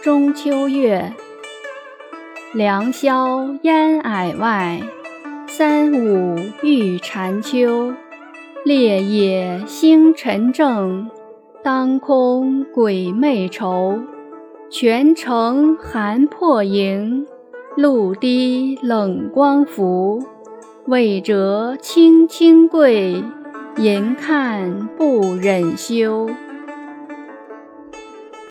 中秋月，良宵烟霭外，三五玉蟾秋。烈夜星辰正，当空鬼魅愁。全城寒破营，露滴冷光浮。未折青青桂，银看不忍休。